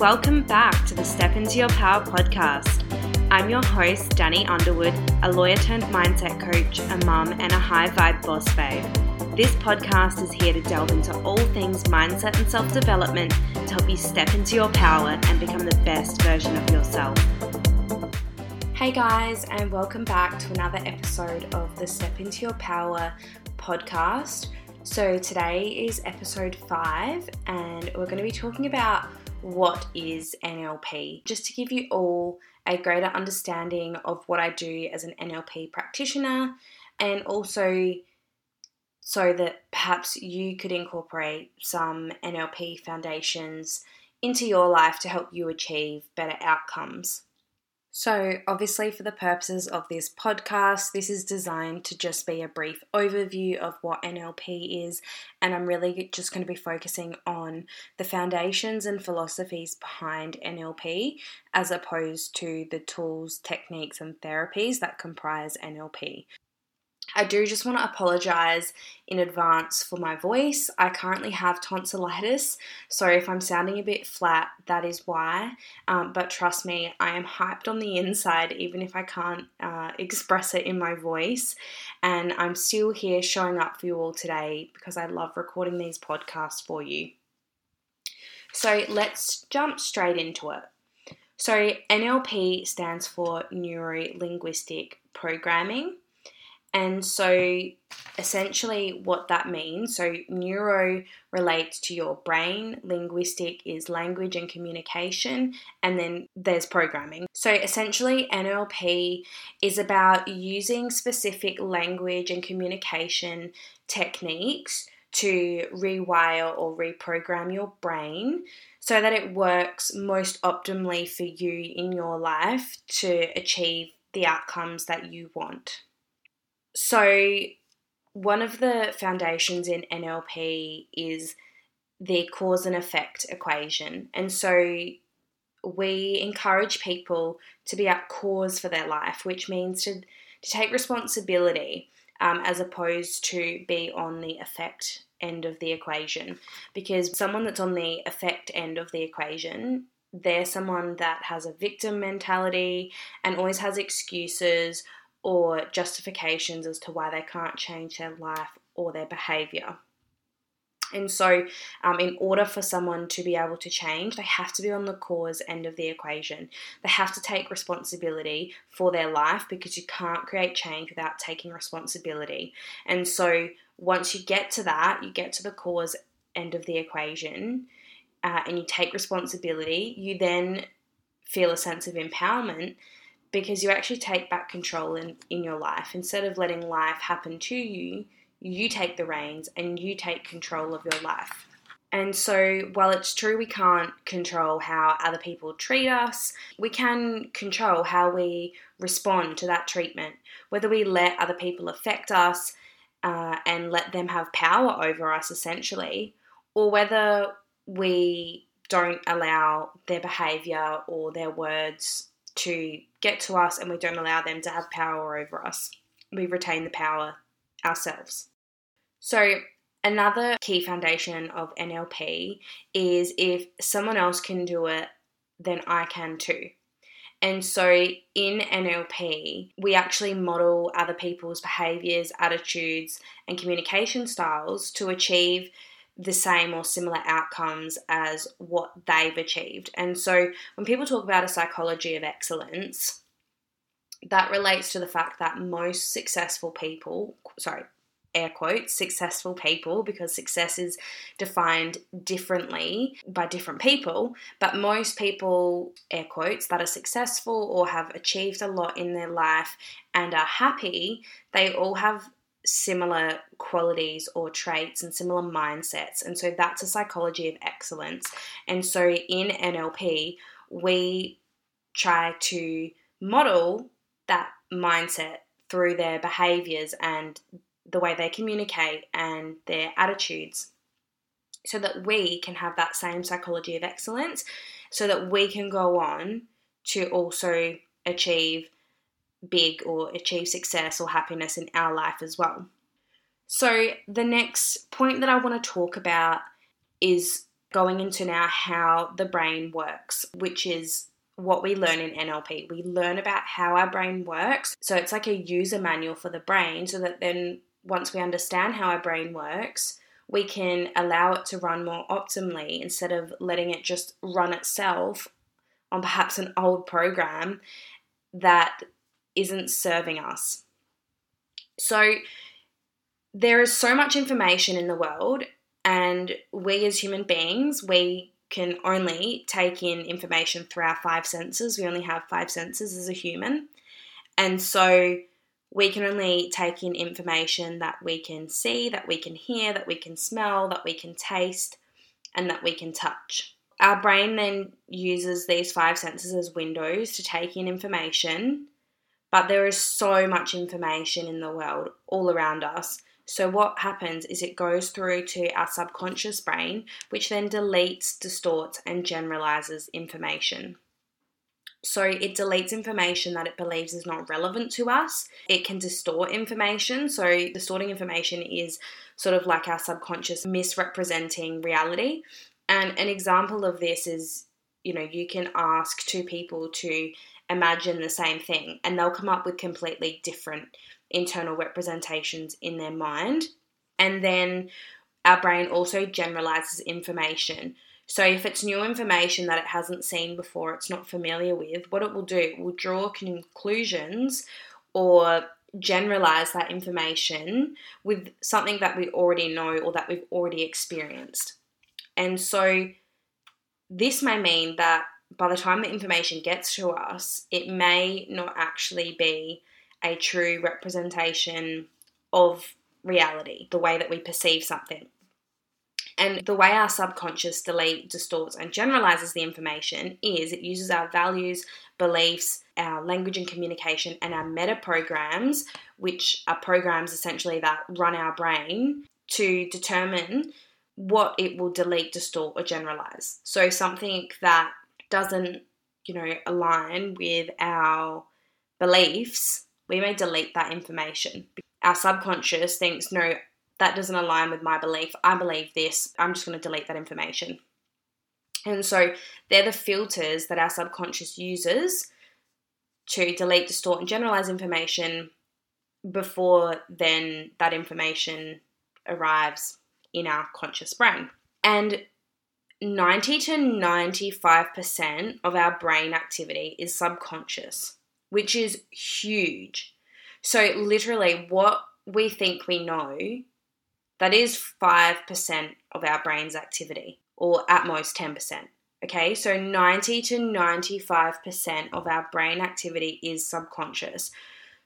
Welcome back to the Step Into Your Power podcast. I'm your host, Danny Underwood, a lawyer turned mindset coach, a mum, and a high vibe boss babe. This podcast is here to delve into all things mindset and self development to help you step into your power and become the best version of yourself. Hey guys, and welcome back to another episode of the Step Into Your Power podcast. So, today is episode five, and we're going to be talking about what is NLP, just to give you all a greater understanding of what I do as an NLP practitioner, and also so that perhaps you could incorporate some NLP foundations into your life to help you achieve better outcomes. So, obviously, for the purposes of this podcast, this is designed to just be a brief overview of what NLP is, and I'm really just going to be focusing on the foundations and philosophies behind NLP as opposed to the tools, techniques, and therapies that comprise NLP. I do just want to apologize in advance for my voice. I currently have tonsillitis, so if I'm sounding a bit flat, that is why. Um, but trust me, I am hyped on the inside, even if I can't uh, express it in my voice. And I'm still here showing up for you all today because I love recording these podcasts for you. So let's jump straight into it. So, NLP stands for Neuro Linguistic Programming. And so, essentially, what that means so, neuro relates to your brain, linguistic is language and communication, and then there's programming. So, essentially, NLP is about using specific language and communication techniques to rewire or reprogram your brain so that it works most optimally for you in your life to achieve the outcomes that you want. So, one of the foundations in NLP is the cause and effect equation. And so, we encourage people to be at cause for their life, which means to, to take responsibility um, as opposed to be on the effect end of the equation. Because someone that's on the effect end of the equation, they're someone that has a victim mentality and always has excuses or justifications as to why they can't change their life or their behavior. And so, um, in order for someone to be able to change, they have to be on the cause end of the equation. They have to take responsibility for their life because you can't create change without taking responsibility. And so, once you get to that, you get to the cause end of the equation uh, and you take responsibility, you then feel a sense of empowerment because you actually take back control in, in your life. Instead of letting life happen to you, you take the reins and you take control of your life. And so, while it's true we can't control how other people treat us, we can control how we respond to that treatment. Whether we let other people affect us uh, and let them have power over us, essentially, or whether we don't allow their behavior or their words to get to us and we don't allow them to have power over us. We retain the power ourselves. So, another key foundation of NLP is if someone else can do it, then I can too. And so in NLP, we actually model other people's behaviors, attitudes, and communication styles to achieve the same or similar outcomes as what they've achieved. And so when people talk about a psychology of excellence, that relates to the fact that most successful people, sorry, air quotes, successful people, because success is defined differently by different people, but most people, air quotes, that are successful or have achieved a lot in their life and are happy, they all have similar qualities or traits and similar mindsets. And so that's a psychology of excellence. And so in NLP, we try to model that mindset through their behaviors and the way they communicate and their attitudes so that we can have that same psychology of excellence so that we can go on to also achieve big or achieve success or happiness in our life as well. So, the next point that I want to talk about is going into now how the brain works, which is what we learn in NLP. We learn about how our brain works. So it's like a user manual for the brain, so that then once we understand how our brain works, we can allow it to run more optimally instead of letting it just run itself on perhaps an old program that isn't serving us. So, there is so much information in the world, and we as human beings, we can only take in information through our five senses. We only have five senses as a human. And so we can only take in information that we can see, that we can hear, that we can smell, that we can taste, and that we can touch. Our brain then uses these five senses as windows to take in information, but there is so much information in the world all around us. So, what happens is it goes through to our subconscious brain, which then deletes, distorts, and generalizes information. So it deletes information that it believes is not relevant to us. It can distort information. So distorting information is sort of like our subconscious misrepresenting reality. And an example of this is, you know, you can ask two people to imagine the same thing and they'll come up with completely different internal representations in their mind. And then our brain also generalizes information. So if it's new information that it hasn't seen before, it's not familiar with, what it will do, it will draw conclusions or generalize that information with something that we already know or that we've already experienced. And so this may mean that by the time the information gets to us, it may not actually be a true representation of reality, the way that we perceive something. And the way our subconscious delete, distorts, and generalizes the information is it uses our values, beliefs, our language and communication, and our meta programs, which are programs essentially that run our brain, to determine what it will delete, distort, or generalize. So something that doesn't, you know, align with our beliefs, we may delete that information. Our subconscious thinks, no, that doesn't align with my belief. I believe this. I'm just going to delete that information. And so they're the filters that our subconscious uses to delete, distort, and generalize information before then that information arrives in our conscious brain. And 90 to 95% of our brain activity is subconscious, which is huge. So, literally, what we think we know that is 5% of our brain's activity, or at most 10%. Okay, so 90 to 95% of our brain activity is subconscious.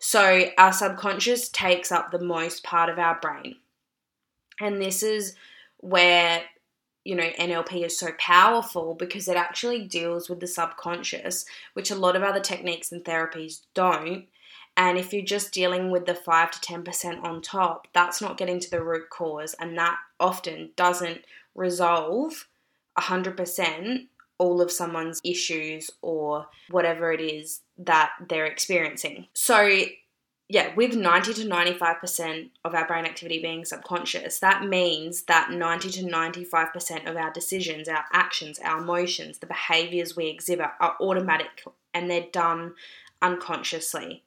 So our subconscious takes up the most part of our brain. And this is where, you know, NLP is so powerful because it actually deals with the subconscious, which a lot of other techniques and therapies don't. And if you're just dealing with the 5 to 10% on top, that's not getting to the root cause. And that often doesn't resolve 100% all of someone's issues or whatever it is that they're experiencing. So, yeah, with 90 to 95% of our brain activity being subconscious, that means that 90 to 95% of our decisions, our actions, our emotions, the behaviors we exhibit are automatic and they're done unconsciously.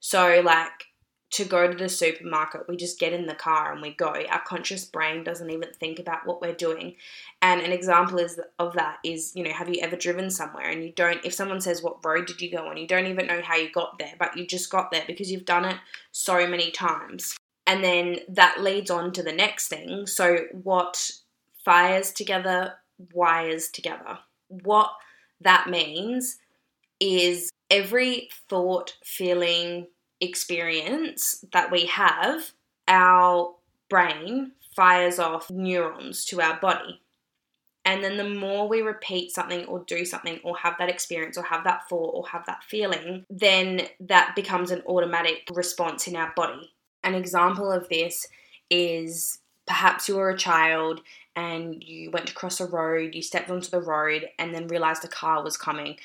So, like, to go to the supermarket, we just get in the car and we go. Our conscious brain doesn't even think about what we're doing. And an example is of that is, you know, have you ever driven somewhere and you don't if someone says what road did you go on, you don't even know how you got there, but you just got there because you've done it so many times. And then that leads on to the next thing. So what fires together wires together. What that means is every thought, feeling, experience that we have, our brain fires off neurons to our body. And then the more we repeat something or do something or have that experience or have that thought or have that feeling, then that becomes an automatic response in our body. An example of this is perhaps you were a child and you went to cross a road, you stepped onto the road and then realized a car was coming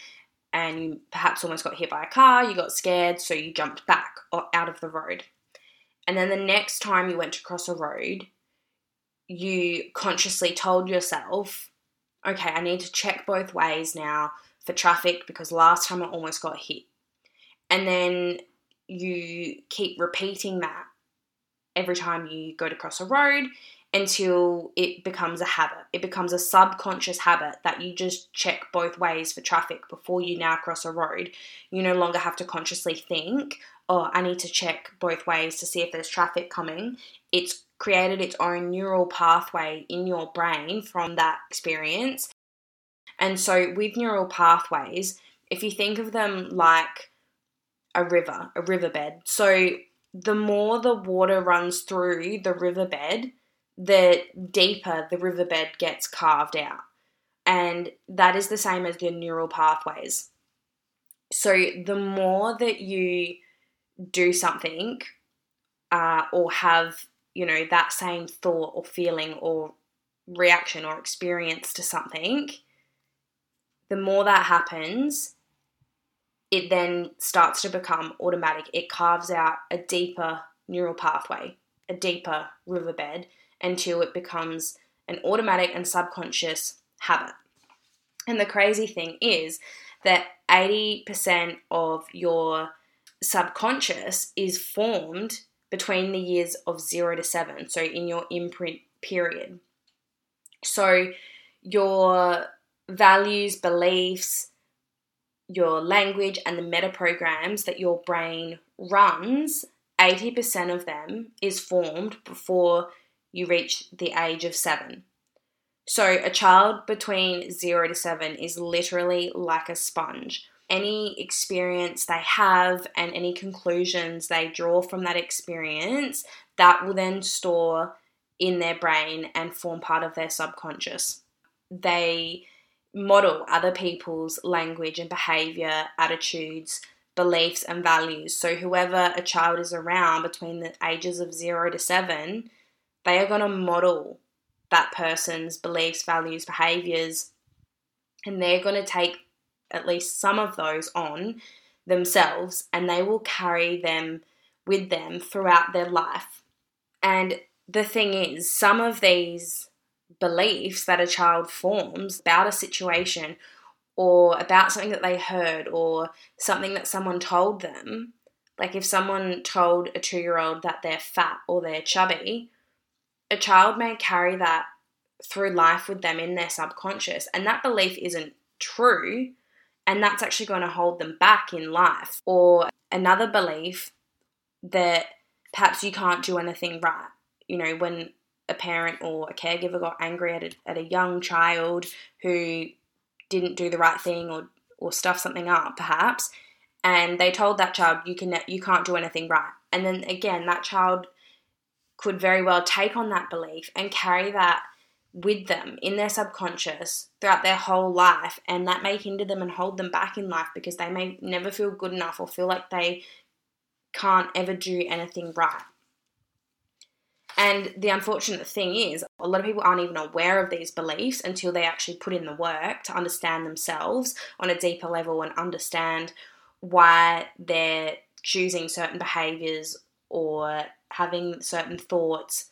and you perhaps almost got hit by a car, you got scared, so you jumped back or out of the road. And then the next time you went to cross a road, you consciously told yourself okay, I need to check both ways now for traffic because last time I almost got hit. And then you keep repeating that every time you go to cross a road until it becomes a habit. It becomes a subconscious habit that you just check both ways for traffic before you now cross a road. You no longer have to consciously think, oh, I need to check both ways to see if there's traffic coming. It's created its own neural pathway in your brain from that experience. And so, with neural pathways, if you think of them like a river, a riverbed, so the more the water runs through the riverbed, the deeper the riverbed gets carved out. And that is the same as the neural pathways. So the more that you do something uh, or have, you know, that same thought or feeling or reaction or experience to something, the more that happens, it then starts to become automatic. It carves out a deeper neural pathway, a deeper riverbed until it becomes an automatic and subconscious habit. And the crazy thing is that 80% of your subconscious is formed between the years of 0 to 7, so in your imprint period. So your values, beliefs, your language, and the meta programs that your brain runs, 80% of them is formed before you reach the age of seven. So, a child between zero to seven is literally like a sponge. Any experience they have and any conclusions they draw from that experience, that will then store in their brain and form part of their subconscious. They model other people's language and behavior, attitudes, beliefs, and values. So, whoever a child is around between the ages of zero to seven, they are going to model that person's beliefs, values, behaviors, and they're going to take at least some of those on themselves and they will carry them with them throughout their life. And the thing is, some of these beliefs that a child forms about a situation or about something that they heard or something that someone told them, like if someone told a two year old that they're fat or they're chubby, a child may carry that through life with them in their subconscious, and that belief isn't true, and that's actually going to hold them back in life. Or another belief that perhaps you can't do anything right. You know, when a parent or a caregiver got angry at a, at a young child who didn't do the right thing or or stuff something up perhaps and they told that child you can you can't do anything right and then again that child could very well take on that belief and carry that with them in their subconscious throughout their whole life, and that may hinder them and hold them back in life because they may never feel good enough or feel like they can't ever do anything right. And the unfortunate thing is, a lot of people aren't even aware of these beliefs until they actually put in the work to understand themselves on a deeper level and understand why they're choosing certain behaviors or having certain thoughts,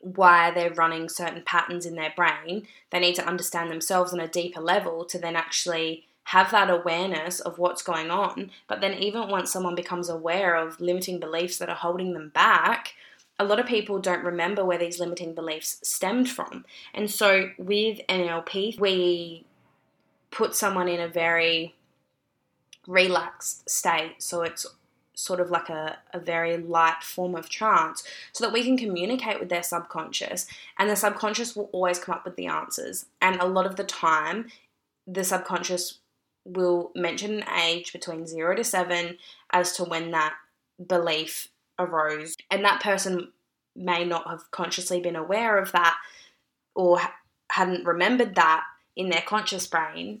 why they're running certain patterns in their brain, they need to understand themselves on a deeper level to then actually have that awareness of what's going on. But then, even once someone becomes aware of limiting beliefs that are holding them back, a lot of people don't remember where these limiting beliefs stemmed from. And so, with NLP, we put someone in a very relaxed state. So, it's sort of like a, a very light form of trance so that we can communicate with their subconscious and the subconscious will always come up with the answers. And a lot of the time the subconscious will mention an age between 0 to 7 as to when that belief arose. And that person may not have consciously been aware of that or hadn't remembered that in their conscious brain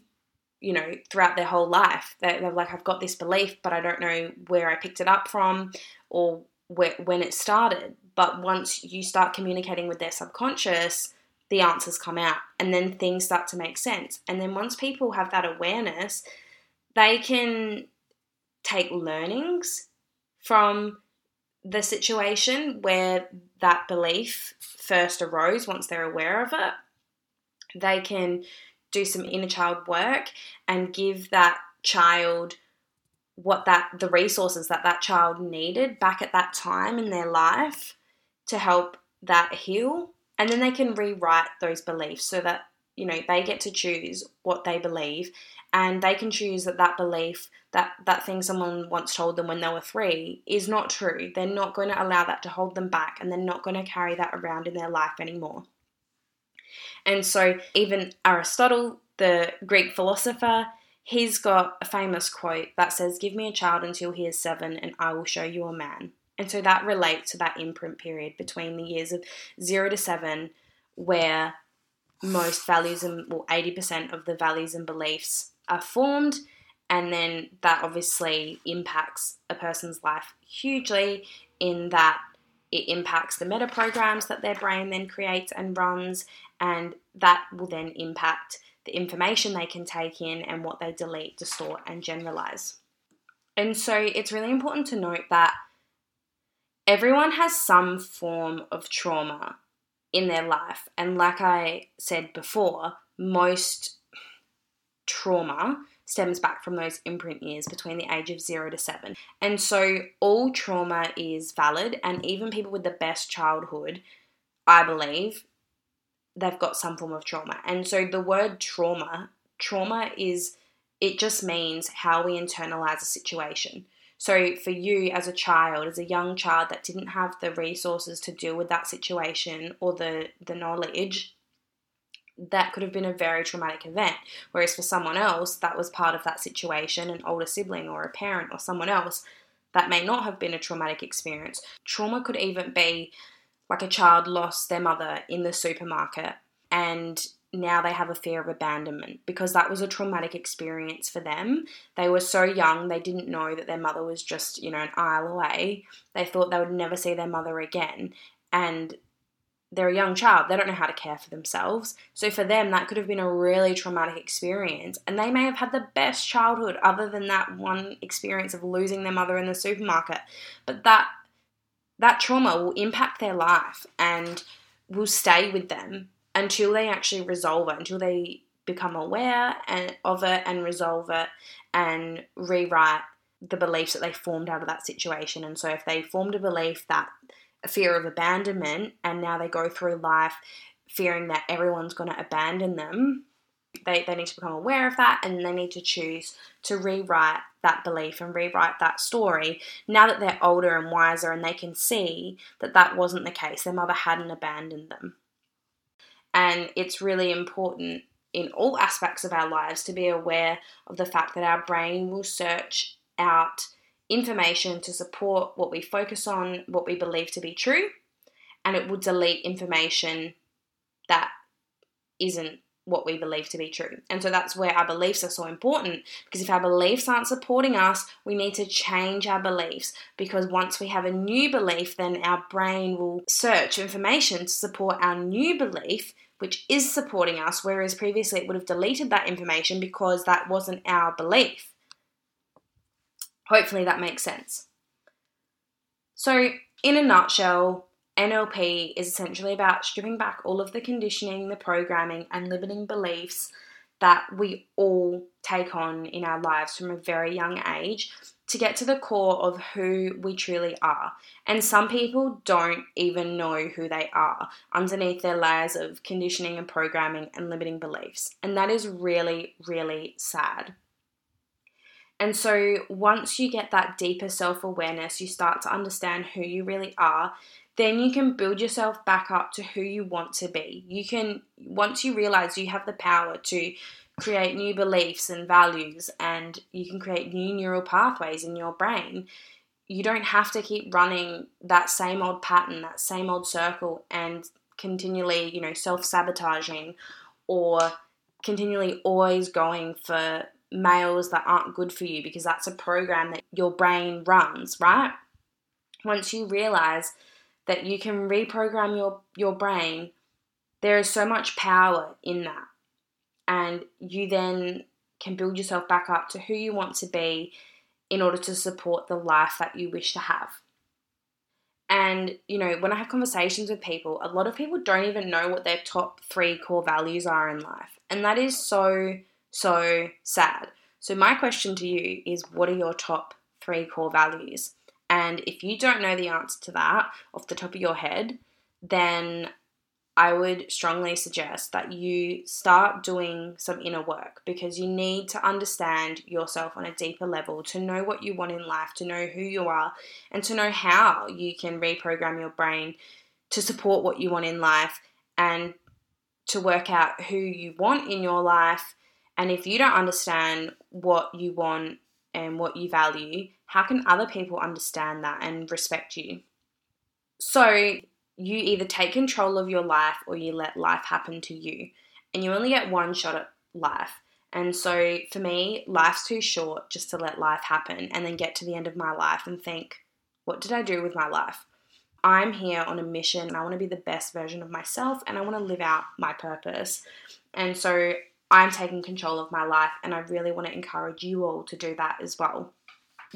you know, throughout their whole life. They're, they're, like, I've got this belief, but I don't know where I picked it up from or where, when it started. But once you start communicating with their subconscious, the answers come out and then things start to make sense. And then once people have that awareness, they can take learnings from the situation where that belief first arose once they're aware of it they can do some inner child work and give that child what that the resources that that child needed back at that time in their life to help that heal. And then they can rewrite those beliefs so that you know they get to choose what they believe and they can choose that that belief that that thing someone once told them when they were 3 is not true. They're not going to allow that to hold them back and they're not going to carry that around in their life anymore and so even Aristotle the Greek philosopher he's got a famous quote that says give me a child until he is 7 and I will show you a man. And so that relates to that imprint period between the years of 0 to 7 where most values and well 80% of the values and beliefs are formed. And then that obviously impacts a person's life hugely in that it impacts the meta programs that their brain then creates and runs and that will then impact the information they can take in and what they delete distort and generalize and so it's really important to note that everyone has some form of trauma in their life. And like I said before, most trauma stems back from those imprint years between the age of 0 to 7. And so all trauma is valid and even people with the best childhood, I believe, they've got some form of trauma. And so the word trauma, trauma is it just means how we internalize a situation. So, for you as a child, as a young child that didn't have the resources to deal with that situation or the, the knowledge, that could have been a very traumatic event. Whereas for someone else, that was part of that situation, an older sibling or a parent or someone else, that may not have been a traumatic experience. Trauma could even be like a child lost their mother in the supermarket and now they have a fear of abandonment because that was a traumatic experience for them. They were so young, they didn't know that their mother was just, you know, an aisle away. They thought they would never see their mother again. And they're a young child, they don't know how to care for themselves. So for them, that could have been a really traumatic experience. And they may have had the best childhood other than that one experience of losing their mother in the supermarket. But that that trauma will impact their life and will stay with them until they actually resolve it, until they become aware and, of it and resolve it and rewrite the beliefs that they formed out of that situation. And so if they formed a belief that a fear of abandonment and now they go through life fearing that everyone's going to abandon them, they, they need to become aware of that and they need to choose to rewrite that belief and rewrite that story now that they're older and wiser and they can see that that wasn't the case. Their mother hadn't abandoned them. And it's really important in all aspects of our lives to be aware of the fact that our brain will search out information to support what we focus on, what we believe to be true, and it will delete information that isn't what we believe to be true. And so that's where our beliefs are so important because if our beliefs aren't supporting us, we need to change our beliefs because once we have a new belief, then our brain will search information to support our new belief, which is supporting us, whereas previously it would have deleted that information because that wasn't our belief. Hopefully that makes sense. So, in a nutshell, NLP is essentially about stripping back all of the conditioning, the programming, and limiting beliefs that we all take on in our lives from a very young age to get to the core of who we truly are. And some people don't even know who they are underneath their layers of conditioning and programming and limiting beliefs. And that is really, really sad. And so, once you get that deeper self awareness, you start to understand who you really are, then you can build yourself back up to who you want to be. You can, once you realize you have the power to create new beliefs and values and you can create new neural pathways in your brain, you don't have to keep running that same old pattern, that same old circle, and continually, you know, self sabotaging or continually always going for males that aren't good for you because that's a program that your brain runs, right? Once you realize that you can reprogram your, your brain, there is so much power in that. And you then can build yourself back up to who you want to be in order to support the life that you wish to have. And, you know, when I have conversations with people, a lot of people don't even know what their top three core values are in life. And that is so, so sad. So, my question to you is what are your top three core values? And if you don't know the answer to that off the top of your head, then I would strongly suggest that you start doing some inner work because you need to understand yourself on a deeper level to know what you want in life, to know who you are, and to know how you can reprogram your brain to support what you want in life and to work out who you want in your life. And if you don't understand what you want and what you value, how can other people understand that and respect you? So, you either take control of your life or you let life happen to you. And you only get one shot at life. And so for me, life's too short just to let life happen and then get to the end of my life and think, what did I do with my life? I'm here on a mission and I want to be the best version of myself and I want to live out my purpose. And so I'm taking control of my life and I really want to encourage you all to do that as well.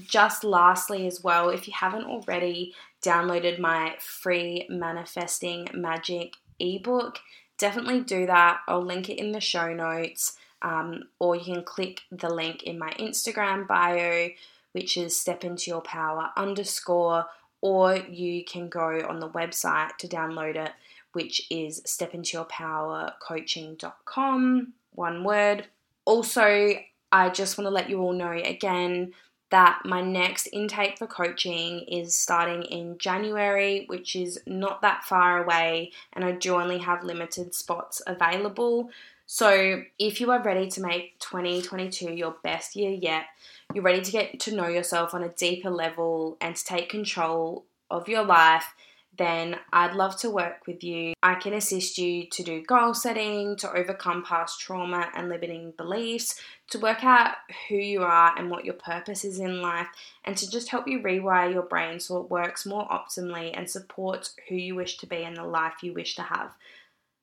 Just lastly, as well, if you haven't already downloaded my free Manifesting Magic ebook, definitely do that. I'll link it in the show notes, um, or you can click the link in my Instagram bio, which is step into your power underscore, or you can go on the website to download it, which is stepintoyourpowercoaching.com, one word. Also, I just want to let you all know again that my next intake for coaching is starting in January, which is not that far away, and I do only have limited spots available. So, if you are ready to make 2022 your best year yet, you're ready to get to know yourself on a deeper level and to take control of your life then I'd love to work with you. I can assist you to do goal setting, to overcome past trauma and limiting beliefs, to work out who you are and what your purpose is in life, and to just help you rewire your brain so it works more optimally and supports who you wish to be and the life you wish to have.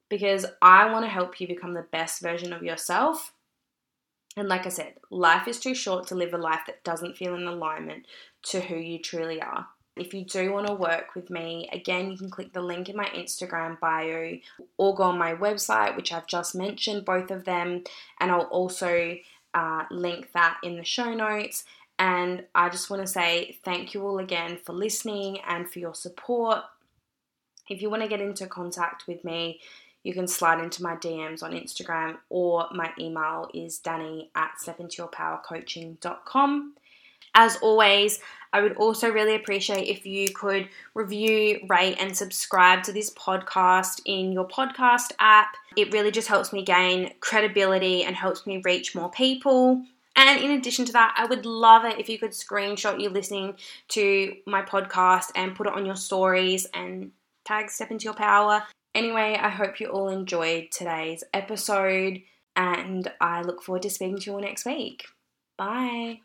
Because I want to help you become the best version of yourself. And like I said, life is too short to live a life that doesn't feel in alignment to who you truly are. If you do want to work with me, again, you can click the link in my Instagram bio or go on my website, which I've just mentioned, both of them, and I'll also uh, link that in the show notes. And I just want to say thank you all again for listening and for your support. If you want to get into contact with me, you can slide into my DMs on Instagram or my email is danny at stepintoyourpowercoaching.com. As always, I would also really appreciate if you could review, rate, and subscribe to this podcast in your podcast app. It really just helps me gain credibility and helps me reach more people. And in addition to that, I would love it if you could screenshot you listening to my podcast and put it on your stories and tag Step Into Your Power. Anyway, I hope you all enjoyed today's episode and I look forward to speaking to you all next week. Bye.